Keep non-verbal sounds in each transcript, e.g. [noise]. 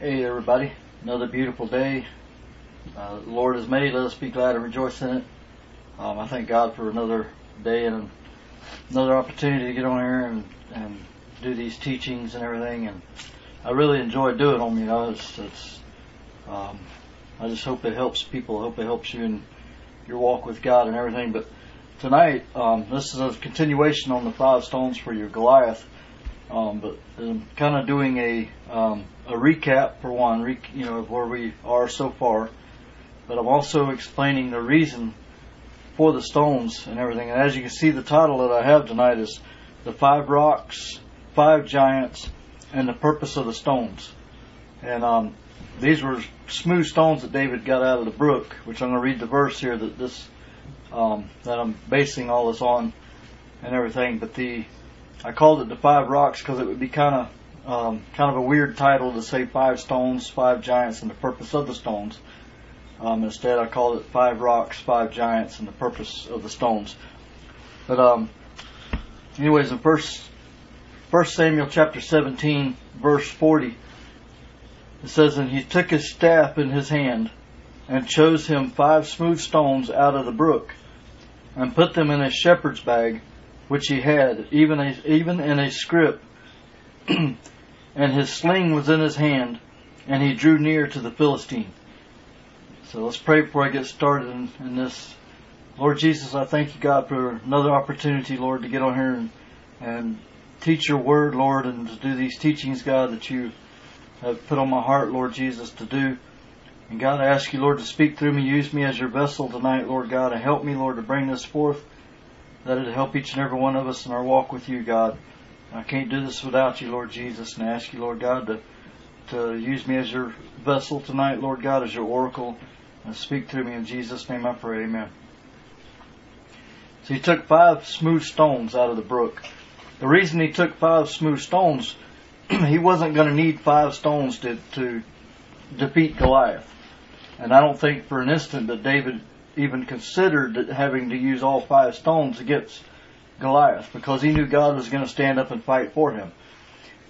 Hey everybody, another beautiful day. Uh, the Lord has made, let us be glad and rejoice in it. Um, I thank God for another day and another opportunity to get on here and, and do these teachings and everything. And I really enjoy doing them. You know, it's, it's um, I just hope it helps people. I hope it helps you in your walk with God and everything. But tonight, um, this is a continuation on the five stones for your Goliath. Um, but I'm kind of doing a um, a recap for one, re- you know, of where we are so far. But I'm also explaining the reason for the stones and everything. And as you can see, the title that I have tonight is the five rocks, five giants, and the purpose of the stones. And um, these were smooth stones that David got out of the brook, which I'm going to read the verse here that this um, that I'm basing all this on and everything. But the I called it the five rocks because it would be kind of um, kind of a weird title to say five stones, five giants, and the purpose of the stones. Um, instead, I called it five rocks, five giants, and the purpose of the stones. But um, anyways, in first First Samuel chapter 17, verse 40, it says, "And he took his staff in his hand, and chose him five smooth stones out of the brook, and put them in his shepherd's bag." Which he had, even a, even in a scrip, [clears throat] and his sling was in his hand, and he drew near to the Philistine. So let's pray before I get started in, in this. Lord Jesus, I thank you, God, for another opportunity, Lord, to get on here and, and teach your word, Lord, and to do these teachings, God, that you have put on my heart, Lord Jesus, to do. And God, I ask you, Lord, to speak through me, use me as your vessel tonight, Lord God, and help me, Lord, to bring this forth that it help each and every one of us in our walk with you, God. I can't do this without you, Lord Jesus, and I ask you, Lord God, to to use me as your vessel tonight, Lord God, as your oracle, and speak through me in Jesus' name. I pray, Amen. So he took five smooth stones out of the brook. The reason he took five smooth stones, [clears throat] he wasn't going to need five stones to to defeat Goliath, and I don't think for an instant that David even considered having to use all five stones against Goliath because he knew God was going to stand up and fight for him.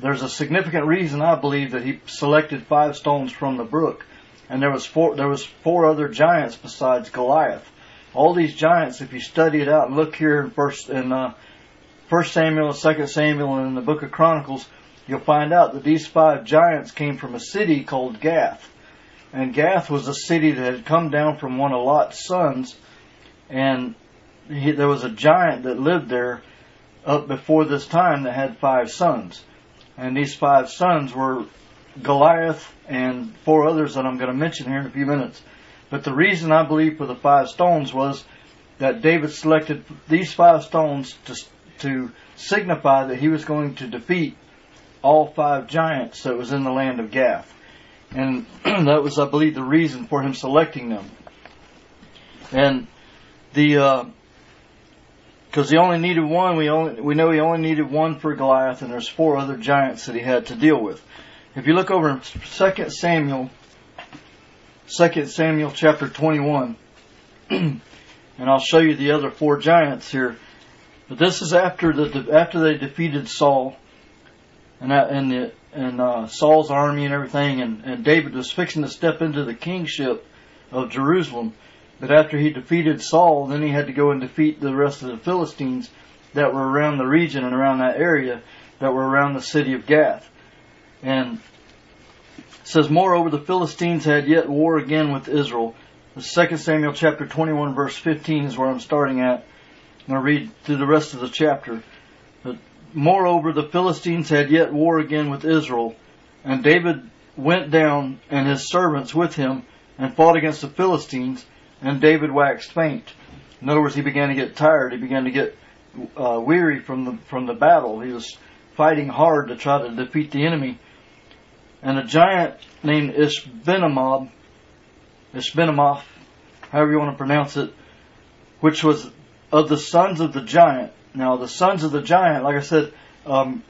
There's a significant reason I believe that he selected five stones from the brook, and there was four there was four other giants besides Goliath. All these giants, if you study it out and look here in first in uh, First Samuel Second Samuel and in the Book of Chronicles, you'll find out that these five giants came from a city called Gath. And Gath was a city that had come down from one of Lot's sons, and he, there was a giant that lived there up before this time that had five sons. And these five sons were Goliath and four others that I'm going to mention here in a few minutes. But the reason I believe for the five stones was that David selected these five stones to, to signify that he was going to defeat all five giants that was in the land of Gath and [clears throat] that was, I believe, the reason for him selecting them. And the because uh, he only needed one, we only we know he only needed one for Goliath, and there's four other giants that he had to deal with. If you look over in Second Samuel, Second Samuel chapter 21, [clears throat] and I'll show you the other four giants here. But this is after the after they defeated Saul, and that, and the and uh, Saul's army and everything, and, and David was fixing to step into the kingship of Jerusalem. But after he defeated Saul, then he had to go and defeat the rest of the Philistines that were around the region and around that area that were around the city of Gath. And says, Moreover, the Philistines had yet war again with Israel. The second Samuel chapter 21 verse 15 is where I'm starting at. I'm going to read through the rest of the chapter. Moreover, the Philistines had yet war again with Israel, and David went down and his servants with him and fought against the Philistines, and David waxed faint. In other words, he began to get tired. He began to get uh, weary from the from the battle. He was fighting hard to try to defeat the enemy. And a giant named Ishbenamob, Ishbenamoth, however you want to pronounce it, which was of the sons of the giant, now, the sons of the giant, like I said, um,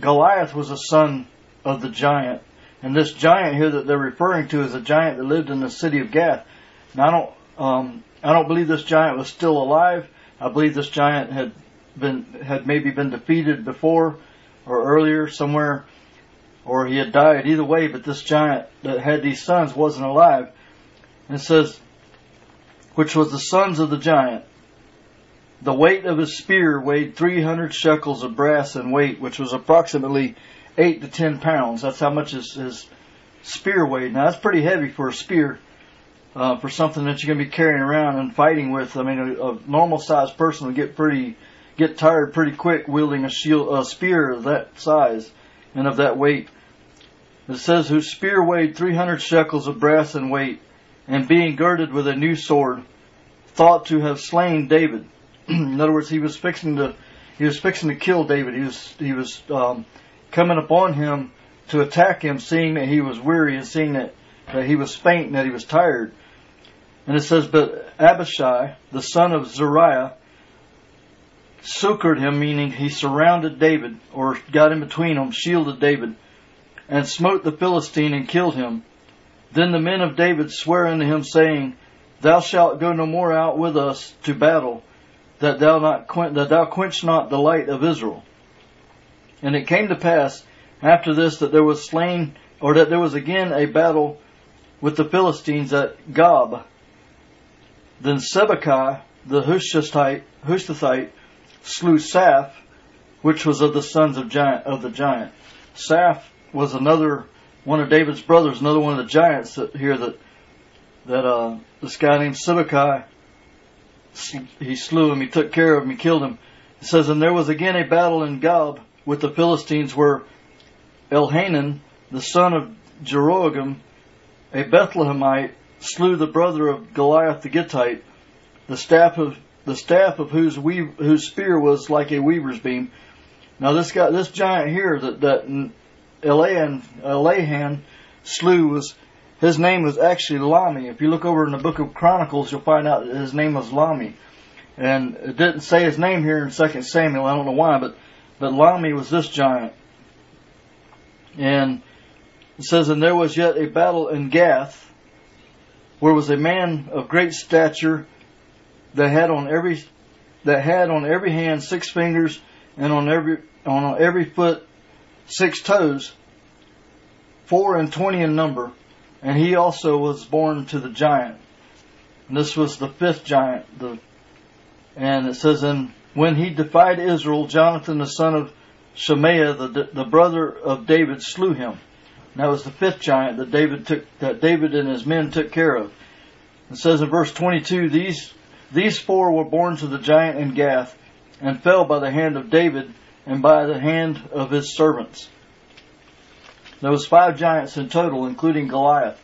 Goliath was a son of the giant. And this giant here that they're referring to is a giant that lived in the city of Gath. Now, I don't, um, I don't believe this giant was still alive. I believe this giant had been, had maybe been defeated before or earlier somewhere. or he had died either way, but this giant that had these sons wasn't alive. And it says, which was the sons of the giant. The weight of his spear weighed 300 shekels of brass in weight, which was approximately 8 to 10 pounds. That's how much his, his spear weighed. Now that's pretty heavy for a spear, uh, for something that you're going to be carrying around and fighting with. I mean, a, a normal sized person would get pretty, get tired pretty quick wielding a shield, a spear of that size and of that weight. It says, whose spear weighed 300 shekels of brass in weight, and being girded with a new sword, thought to have slain David. In other words, he was fixing to, he was fixing to kill David. He was, he was, um, coming upon him to attack him, seeing that he was weary and seeing that, that he was faint and that he was tired. And it says, but Abishai, the son of Zeruiah, succored him, meaning he surrounded David, or got in between him, shielded David, and smote the Philistine and killed him. Then the men of David swear unto him, saying, Thou shalt go no more out with us to battle, that thou not that thou quench not the light of Israel. And it came to pass after this that there was slain, or that there was again a battle with the Philistines at Gob. Then Sibbecai, the Hushathite, slew Saph, which was of the sons of giant of the giant. Saph was another one of David's brothers, another one of the giants that, here that that uh, this guy named Sibbecai he slew him, he took care of him, he killed him. It says, and there was again a battle in Gob with the Philistines where Elhanan, the son of Jeroham, a Bethlehemite, slew the brother of Goliath the Gittite, the staff of the staff of whose weave, whose spear was like a weaver's beam. Now this guy, this giant here that that Elahan, Elahan slew was his name was actually Lahmi. If you look over in the book of Chronicles, you'll find out that his name was Lahmi. And it didn't say his name here in Second Samuel. I don't know why, but but Lahmi was this giant. And it says, and there was yet a battle in Gath, where was a man of great stature that had on every that had on every hand six fingers and on every on every foot six toes, four and twenty in number, and he also was born to the giant. And this was the fifth giant. The and it says, and when he defied Israel, Jonathan the son of Shemaiah, the the brother of David, slew him. And that was the fifth giant that David took that David and his men took care of. It says in verse 22, these these four were born to the giant in Gath, and fell by the hand of David and by the hand of his servants. There was five giants in total, including Goliath.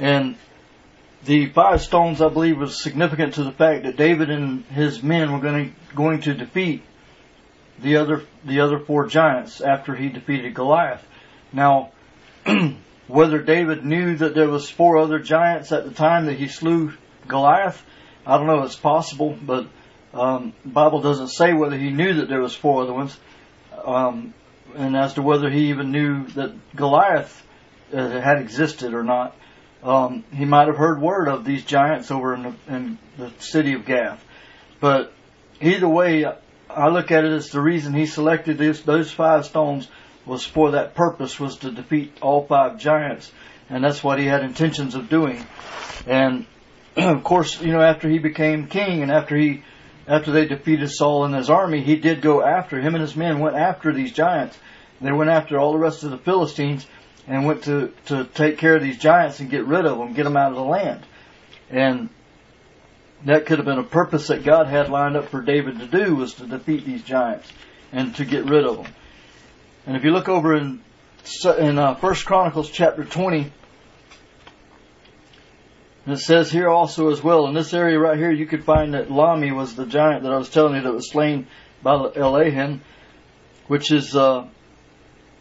And the five stones, I believe, was significant to the fact that David and his men were going to, going to defeat the other the other four giants after he defeated Goliath. Now, [clears throat] whether David knew that there was four other giants at the time that he slew Goliath, I don't know. It's possible, but um, Bible doesn't say whether he knew that there was four other ones. Um, and as to whether he even knew that Goliath uh, had existed or not. Um, he might have heard word of these giants over in the, in the city of Gath. But either way, I look at it as the reason he selected this, those five stones was for that purpose, was to defeat all five giants. And that's what he had intentions of doing. And [clears throat] of course, you know, after he became king and after he after they defeated Saul and his army, he did go after him and his men went after these giants. They went after all the rest of the Philistines and went to to take care of these giants and get rid of them, get them out of the land. And that could have been a purpose that God had lined up for David to do was to defeat these giants and to get rid of them. And if you look over in in uh, First Chronicles chapter 20, and it says here also as well, in this area right here, you could find that Lahmi was the giant that I was telling you that was slain by Elahan, which is uh,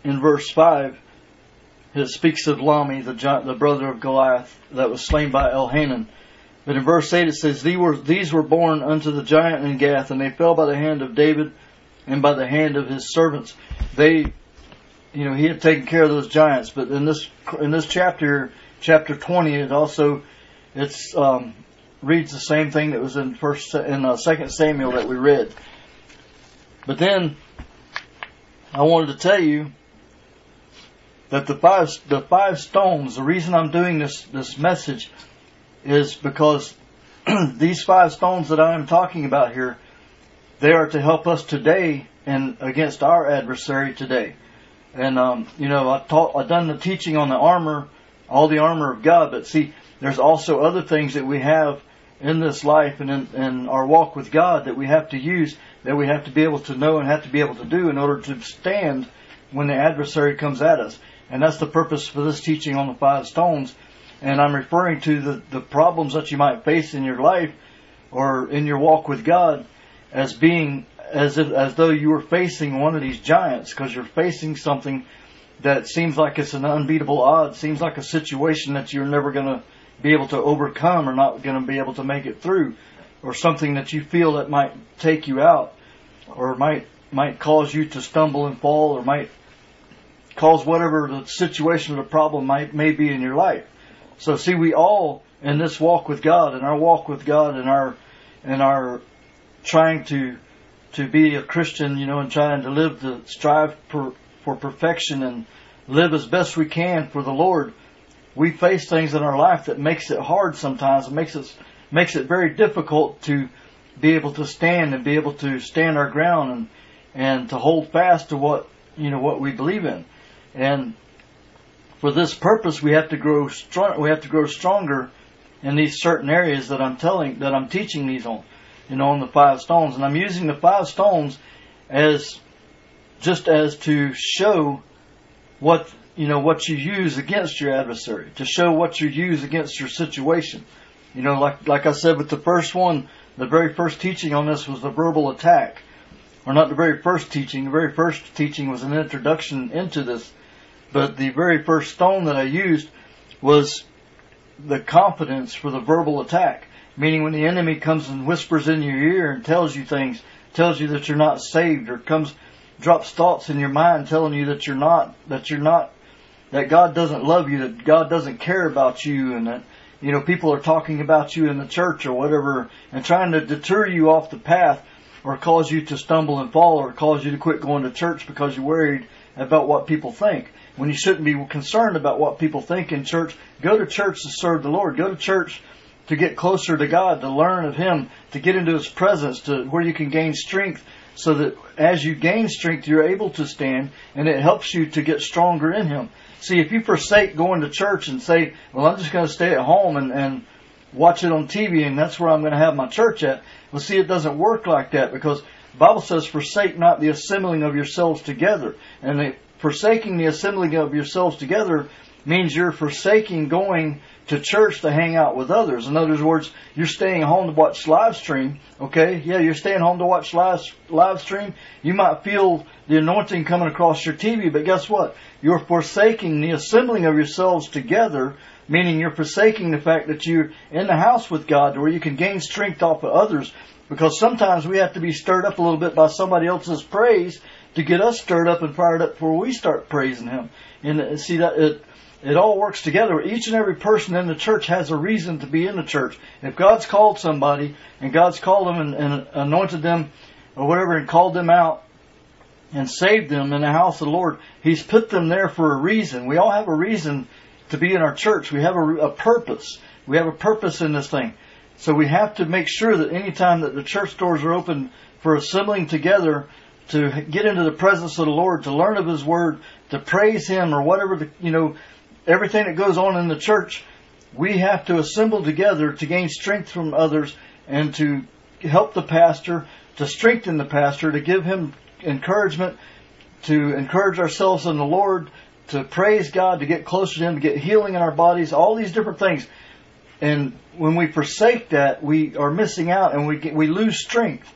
in verse 5. It speaks of Lahmi, the, giant, the brother of Goliath, that was slain by Elhanan. But in verse 8 it says, these were, these were born unto the giant in Gath, and they fell by the hand of David and by the hand of his servants. They, you know, he had taken care of those giants, but in this, in this chapter, chapter 20, it also it's um, reads the same thing that was in first in uh, Second Samuel that we read. But then I wanted to tell you that the five the five stones. The reason I'm doing this this message is because [clears throat] these five stones that I am talking about here, they are to help us today and against our adversary today. And um, you know, I taught, I done the teaching on the armor, all the armor of God. But see, there's also other things that we have in this life and in, in our walk with God that we have to use, that we have to be able to know and have to be able to do in order to stand when the adversary comes at us. And that's the purpose for this teaching on the five stones. And I'm referring to the, the problems that you might face in your life or in your walk with God as being as if, as though you were facing one of these giants because you're facing something that seems like it's an unbeatable odds, seems like a situation that you're never going to be able to overcome or not going to be able to make it through, or something that you feel that might take you out, or might might cause you to stumble and fall, or might cause whatever the situation or the problem might may be in your life. So see, we all in this walk with God, in our walk with God, in our in our trying to to be a Christian, you know, and trying to live the strive for for perfection and live as best we can for the Lord, we face things in our life that makes it hard sometimes. It makes us makes it very difficult to be able to stand and be able to stand our ground and and to hold fast to what you know what we believe in. And for this purpose, we have to grow strong. We have to grow stronger in these certain areas that I'm telling that I'm teaching these on you know, on the five stones. And I'm using the five stones as just as to show what you know what you use against your adversary, to show what you use against your situation. You know, like like I said with the first one, the very first teaching on this was the verbal attack. Or not the very first teaching, the very first teaching was an introduction into this. But the very first stone that I used was the confidence for the verbal attack. Meaning when the enemy comes and whispers in your ear and tells you things, tells you that you're not saved or comes, drops thoughts in your mind telling you that you're not, that you're not, that God doesn't love you, that God doesn't care about you and that, you know, people are talking about you in the church or whatever and trying to deter you off the path or cause you to stumble and fall or cause you to quit going to church because you're worried about what people think. When you shouldn't be concerned about what people think in church, go to church to serve the Lord. Go to church to get closer to God, to learn of Him, to get into His presence, to where you can gain strength so that as you gain strength, you're able to stand and it helps you to get stronger in Him. See, if you forsake going to church and say, well, I'm just going to stay at home and, and watch it on TV and that's where I'm going to have my church at. Well, see, it doesn't work like that because the Bible says, forsake not the assembling of yourselves together. And the, forsaking the assembling of yourselves together means you're forsaking going to church to hang out with others. In other words, you're staying home to watch live stream. Okay, yeah, you're staying home to watch live live stream. You might feel the anointing coming across your TV, but guess what? You're forsaking the assembling of yourselves together, meaning you're forsaking the fact that you're in the house with God, where you can gain strength off of others. Because sometimes we have to be stirred up a little bit by somebody else's praise to get us stirred up and fired up before we start praising Him. And uh, see that it it all works together. Each and every person in the church has a reason to be in the church. If God's called somebody and God's called them and, and anointed them or whatever and called them out and saved them in the house of the Lord, He's put them there for a reason. We all have a reason to be in our church. We have a, a purpose. We have a purpose in this thing. So we have to make sure that anytime that the church doors are open for assembling together to get into the presence of the Lord, to learn of His Word, to praise Him or whatever the, you know, everything that goes on in the church, we have to assemble together to gain strength from others and to help the pastor, to strengthen the pastor, to give him encouragement, to encourage ourselves in the Lord, to praise God, to get closer to Him, to get healing in our bodies, all these different things. And when we forsake that, we are missing out and we get, we lose strength.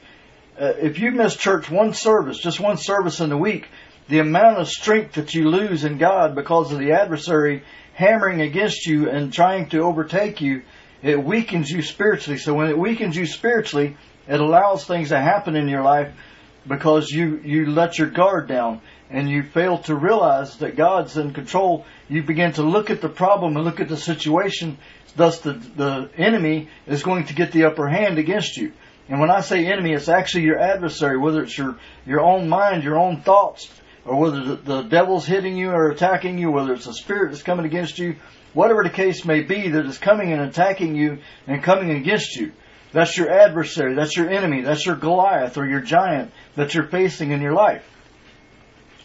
Uh, if you miss church one service, just one service in the week, the amount of strength that you lose in God because of the adversary hammering against you and trying to overtake you, it weakens you spiritually. So when it weakens you spiritually, it allows things to happen in your life because you, you let your guard down and you fail to realize that God's in control. You begin to look at the problem and look at the situation. Thus the, the enemy is going to get the upper hand against you. And when I say enemy, it's actually your adversary, whether it's your, your own mind, your own thoughts, or whether the, devil's hitting you or attacking you, whether it's a spirit that's coming against you, whatever the case may be that is coming and attacking you and coming against you. That's your adversary. That's your enemy. That's your Goliath or your giant that you're facing in your life.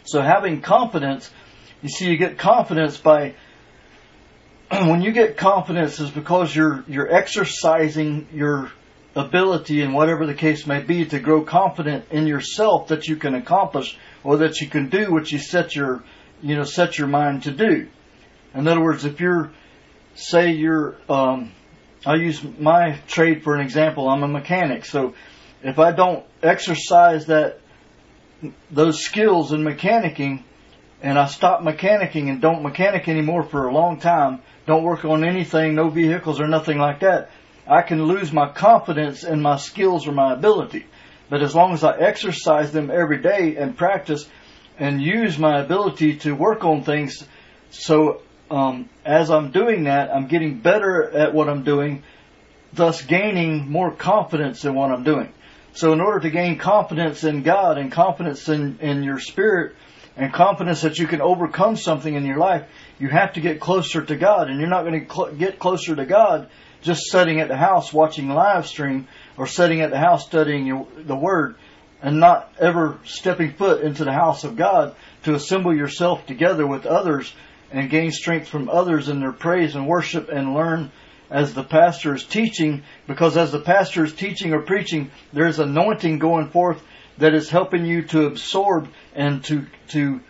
So having confidence, you see, you get confidence by [clears throat] when you get confidence is because you're you're exercising your ability and whatever the case may be to grow confident in yourself that you can accomplish or that you can do what you set your you know set your mind to do. In other words, if you're say you're um, I use my trade for an example. I'm a mechanic, so if I don't exercise that those skills in mechanicking, and I stop mechanicking and don't mechanic anymore for a long time, don't work on anything, no vehicles or nothing like that, I can lose my confidence in my skills or my ability. But as long as I exercise them every day and practice and use my ability to work on things, so um, as I'm doing that, I'm getting better at what I'm doing, thus gaining more confidence in what I'm doing. So in order to gain confidence in God and confidence in, in your spirit and confidence that you can overcome something in your life, you have to get closer to God. And you're not going to cl- get closer to God just sitting at the house watching live stream or sitting at the house studying your, the Word and not ever stepping foot into the house of God to assemble yourself together with others and gain strength from others in their praise and worship and learn as the pastor is teaching. Because as the pastor is teaching or preaching there's anointing going forth that is helping you to absorb and to to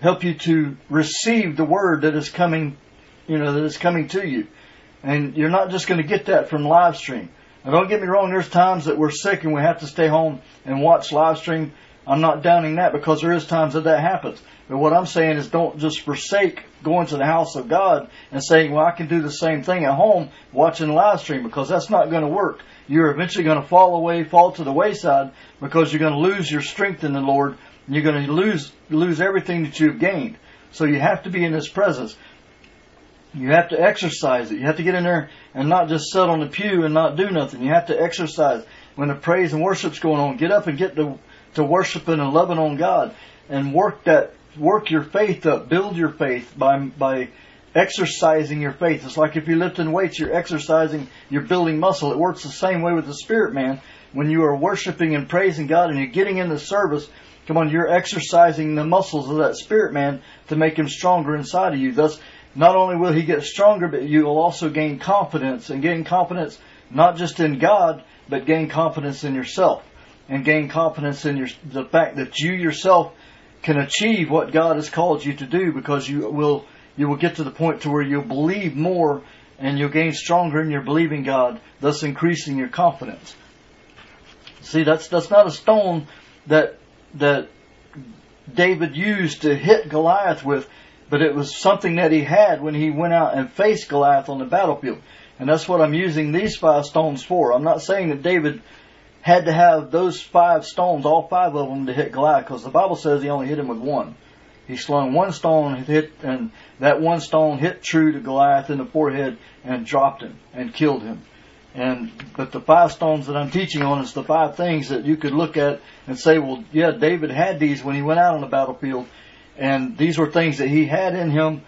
help you to receive the word that is coming you know that is coming to you and you're not just going to get that from live stream now don't get me wrong there's times that we're sick and we have to stay home and watch live stream I'm not downing that because there is times that that happens. But what I'm saying is don't just forsake going to the house of God and saying, well, I can do the same thing at home watching live stream because that's not going to work. You're eventually going to fall away, fall to the wayside because you're going to lose your strength in the Lord and you're going to lose, lose everything that you've gained. So you have to be in His presence. You have to exercise it. You have to get in there and not just sit on the pew and not do nothing. You have to exercise. When the praise and worship's going on, get up and get the to worshiping and loving on God and work that work your faith up, build your faith by by exercising your faith. It's like if you're lifting weights, you're exercising, you're building muscle. It works the same way with the spirit man. When you are worshiping and praising God and you're getting in the service, come on, you're exercising the muscles of that spirit man to make him stronger inside of you. Thus, not only will he get stronger, but you will also gain confidence and gain confidence not just in God, but gain confidence in yourself and gain confidence in your, the fact that you yourself can achieve what God has called you to do because you will you will get to the point to where you'll believe more and you'll gain stronger in your believing God, thus increasing your confidence. See, that's that's not a stone that that David used to hit Goliath with, but it was something that he had when he went out and faced Goliath on the battlefield. And that's what I'm using these five stones for. I'm not saying that David had to have those five stones, all five of them, to hit Goliath, because the Bible says he only hit him with one. He slung one stone, hit, and that one stone hit true to Goliath in the forehead and dropped him and killed him. And but the five stones that I'm teaching on is the five things that you could look at and say, well, yeah, David had these when he went out on the battlefield, and these were things that he had in him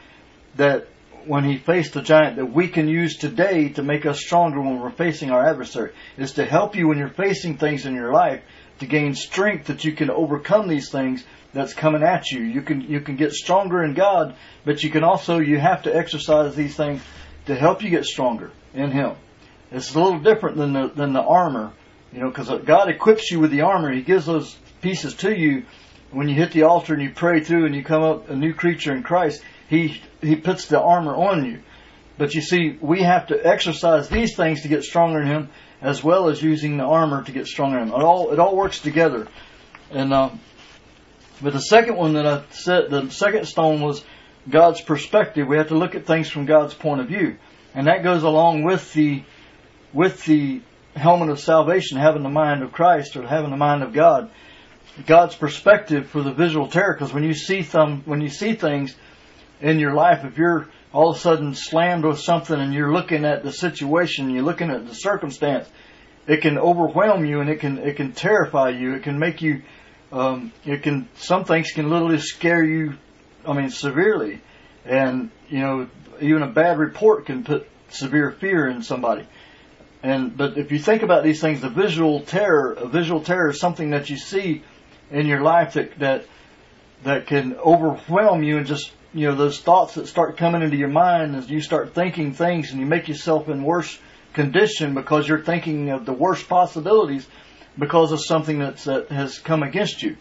that when he faced the giant that we can use today to make us stronger when we're facing our adversary is to help you when you're facing things in your life to gain strength that you can overcome these things that's coming at you. You can you can get stronger in God, but you can also you have to exercise these things to help you get stronger in Him. It's a little different than the than the armor, you know, because God equips you with the armor. He gives those pieces to you when you hit the altar and you pray through and you come up a new creature in Christ. He he puts the armor on you. But you see, we have to exercise these things to get stronger in Him, as well as using the armor to get stronger in Him. It all it all works together. And uh, but the second one that I said, the second stone was God's perspective. We have to look at things from God's point of view, and that goes along with the with the helmet of salvation, having the mind of Christ or having the mind of God. God's perspective for the visual terror, because when you see them, when you see things in your life, if you're all of a sudden slammed with something and you're looking at the situation, you're looking at the circumstance, it can overwhelm you and it can it can terrify you. It can make you um, it can some things can literally scare you. I mean, severely, and you know, even a bad report can put severe fear in somebody. And but if you think about these things, the visual terror, a visual terror is something that you see in your life that that that can overwhelm you and just you know those thoughts that start coming into your mind as you start thinking things and you make yourself in worse condition because you're thinking of the worst possibilities because of something that's, that has come against you.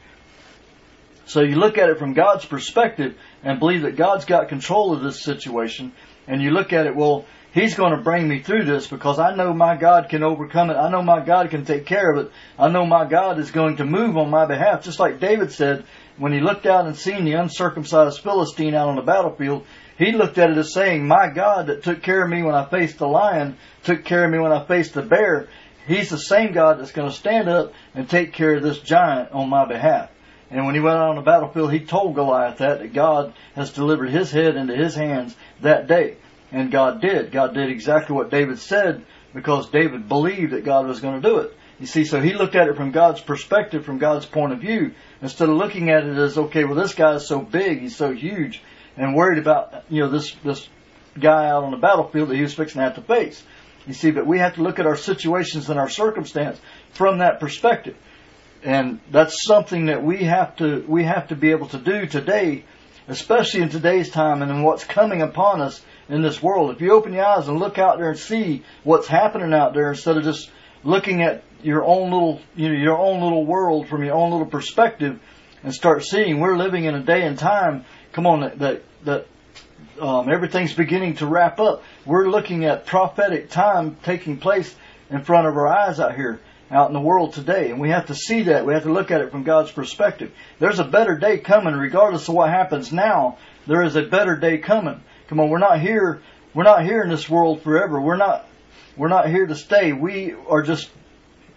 So you look at it from God's perspective and believe that God's got control of this situation, and you look at it, well, He's going to bring me through this because I know my God can overcome it. I know my God can take care of it. I know my God is going to move on my behalf. Just like David said when he looked out and seen the uncircumcised Philistine out on the battlefield, he looked at it as saying, My God that took care of me when I faced the lion, took care of me when I faced the bear. He's the same God that's going to stand up and take care of this giant on my behalf. And when he went out on the battlefield, he told Goliath that, that God has delivered his head into his hands that day. And God did. God did exactly what David said because David believed that God was going to do it. You see, so he looked at it from God's perspective, from God's point of view, instead of looking at it as, okay, well, this guy is so big, he's so huge, and worried about you know this this guy out on the battlefield that he was fixing to have to face. You see, but we have to look at our situations and our circumstance from that perspective, and that's something that we have to we have to be able to do today, especially in today's time and in what's coming upon us in this world. If you open your eyes and look out there and see what's happening out there instead of just looking at your own little you know your own little world from your own little perspective and start seeing we're living in a day and time come on that that, that um, everything's beginning to wrap up. We're looking at prophetic time taking place in front of our eyes out here, out in the world today, and we have to see that. We have to look at it from God's perspective. There's a better day coming, regardless of what happens now. There is a better day coming. Come on, we're not here. We're not here in this world forever. We're not. We're not here to stay. We are just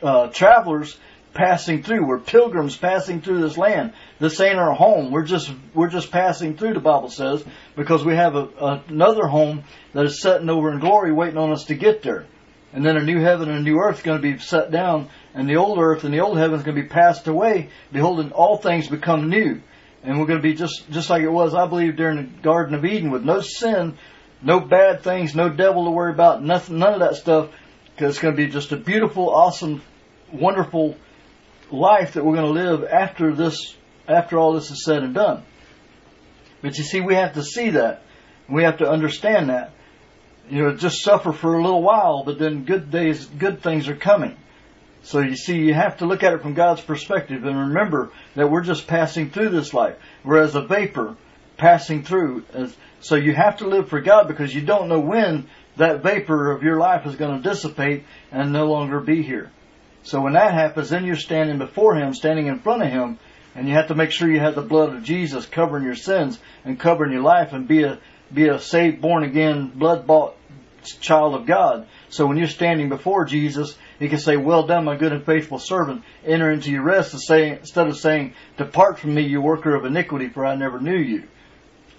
uh, travelers passing through. We're pilgrims passing through this land. This ain't our home. We're just we're just passing through. The Bible says because we have a, another home that is setting over in glory, waiting on us to get there. And then a new heaven and a new earth is going to be set down, and the old earth and the old heaven is going to be passed away. Behold, all things become new, and we're going to be just just like it was, I believe, during the Garden of Eden, with no sin, no bad things, no devil to worry about, nothing, none of that stuff. Because it's going to be just a beautiful, awesome, wonderful life that we're going to live after this, after all this is said and done. But you see, we have to see that. We have to understand that. You know, just suffer for a little while, but then good days, good things are coming. So you see, you have to look at it from God's perspective and remember that we're just passing through this life. Whereas a vapor passing through. So you have to live for God because you don't know when that vapor of your life is going to dissipate and no longer be here. So when that happens, then you're standing before Him, standing in front of Him, and you have to make sure you have the blood of Jesus covering your sins and covering your life and be a be a saved, born again, blood bought child of God. So when you're standing before Jesus, He can say, "Well done, my good and faithful servant. Enter into your rest." Instead of saying, "Depart from me, you worker of iniquity, for I never knew you."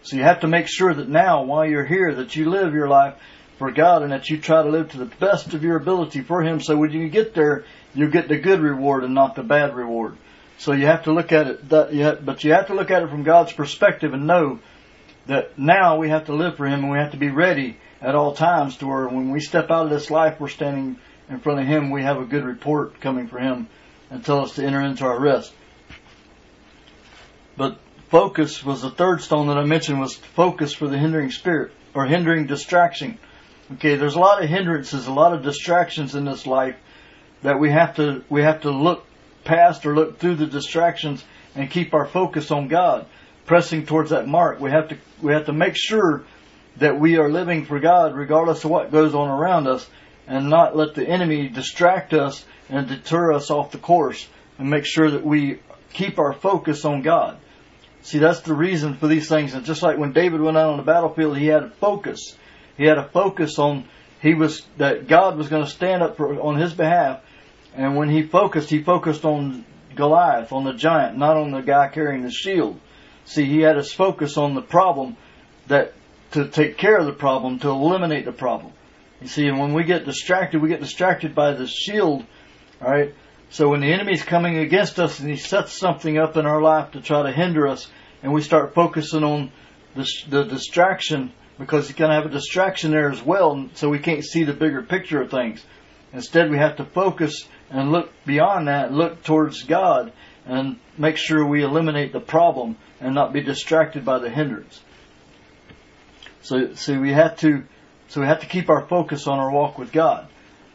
So you have to make sure that now, while you're here, that you live your life for God and that you try to live to the best of your ability for Him. So when you get there, you get the good reward and not the bad reward. So you have to look at it, that you have, but you have to look at it from God's perspective and know that now we have to live for Him and we have to be ready at all times to where when we step out of this life, we're standing in front of Him, we have a good report coming for Him and tell us to enter into our rest. But focus was the third stone that I mentioned was focus for the hindering spirit or hindering distraction. Okay, there's a lot of hindrances, a lot of distractions in this life that we have to we have to look past or look through the distractions and keep our focus on God, pressing towards that mark. We have to we have to make sure that we are living for God regardless of what goes on around us and not let the enemy distract us and deter us off the course and make sure that we keep our focus on God. See, that's the reason for these things. And just like when David went out on the battlefield, he had a focus. He had a focus on he was that God was going to stand up for, on his behalf and when he focused, he focused on Goliath, on the giant, not on the guy carrying the shield. See, he had his focus on the problem that to take care of the problem, to eliminate the problem. You see, and when we get distracted, we get distracted by the shield, alright? So when the enemy's coming against us and he sets something up in our life to try to hinder us, and we start focusing on the, the distraction because he's going to have a distraction there as well, so we can't see the bigger picture of things. Instead, we have to focus and look beyond that, look towards God, and make sure we eliminate the problem and not be distracted by the hindrance. So, so we have to, so we have to keep our focus on our walk with God.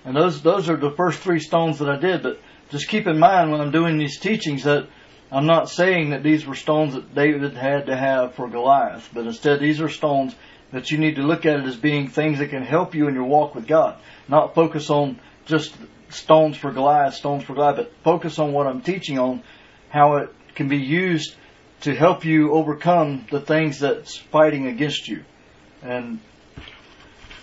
And those, those are the first three stones that I did, but just keep in mind when I'm doing these teachings that I'm not saying that these were stones that David had to have for Goliath, but instead these are stones that you need to look at it as being things that can help you in your walk with God. Not focus on just stones for Goliath, stones for Goliath, but focus on what I'm teaching on, how it can be used to help you overcome the things that's fighting against you. And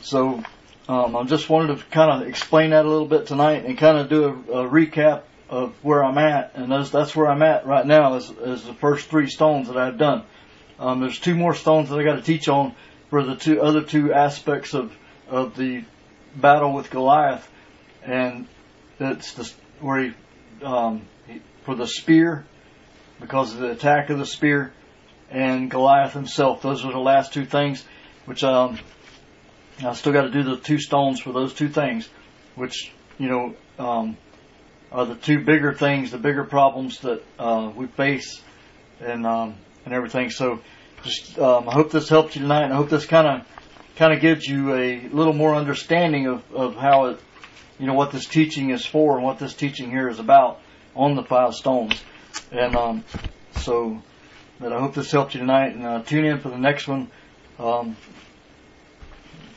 so um, I just wanted to kind of explain that a little bit tonight and kind of do a, a recap of where I'm at, and that's, that's where I'm at right now is, is the first three stones that I've done. Um, there's two more stones that I got to teach on for the two other two aspects of of the battle with Goliath, and it's the where he, um, he for the spear because of the attack of the spear and Goliath himself. Those are the last two things, which um, I still got to do the two stones for those two things, which you know um, are the two bigger things, the bigger problems that uh, we face, and um, and everything. So, just um, I hope this helped you tonight, and I hope this kind of kind of gives you a little more understanding of of how it, you know, what this teaching is for and what this teaching here is about on the five stones, and um, so. But I hope this helped you tonight, and uh, tune in for the next one. Um,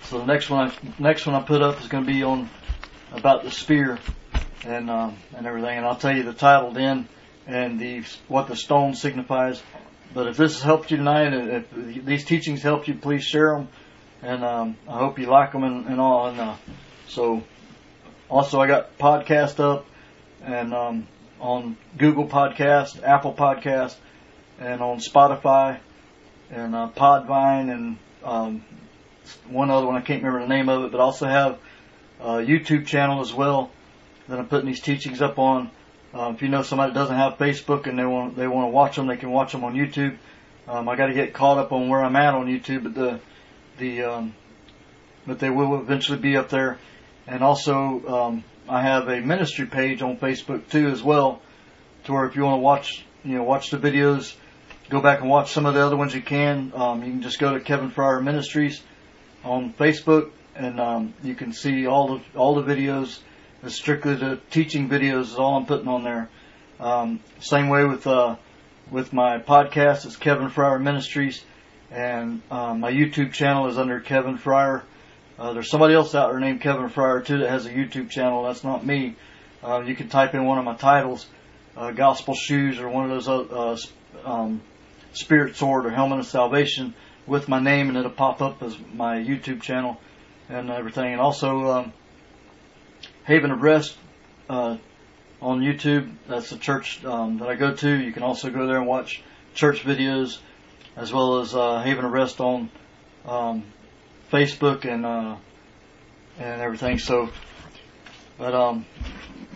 so the next one, I, next one I put up is going to be on about the spear and um, and everything, and I'll tell you the title then and the what the stone signifies. But if this has helped you tonight, and if these teachings helped you, please share them, and um, I hope you like them and, and all. And uh, so, also I got podcast up and um, on Google Podcast, Apple Podcast, and on Spotify and uh, Podbean and um, one other one I can't remember the name of it, but also have a YouTube channel as well that I'm putting these teachings up on. Uh, if you know somebody that doesn't have Facebook and they want they want to watch them, they can watch them on YouTube. Um, I got to get caught up on where I'm at on YouTube, but the the um, but they will eventually be up there. And also, um, I have a ministry page on Facebook too as well, to where if you want to watch you know watch the videos, go back and watch some of the other ones you can. Um, you can just go to Kevin Fryer Ministries on Facebook, and um, you can see all the all the videos it's strictly the teaching videos is all I'm putting on there. Um, same way with uh, with my podcast. It's Kevin Fryer Ministries, and um, my YouTube channel is under Kevin Fryer. Uh, there's somebody else out there named Kevin Fryer too that has a YouTube channel. That's not me. Uh, you can type in one of my titles, uh, Gospel Shoes, or one of those uh, um, Spirit Sword or Helmet of Salvation with my name, and it'll pop up as my YouTube channel and everything. And also. Um, Haven of Rest uh, on YouTube. That's the church um, that I go to. You can also go there and watch church videos, as well as uh, Haven of Rest on um, Facebook and uh, and everything. So, but um,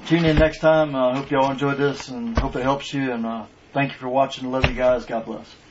tune in next time. I hope y'all enjoyed this and hope it helps you. And uh, thank you for watching. Love you guys. God bless.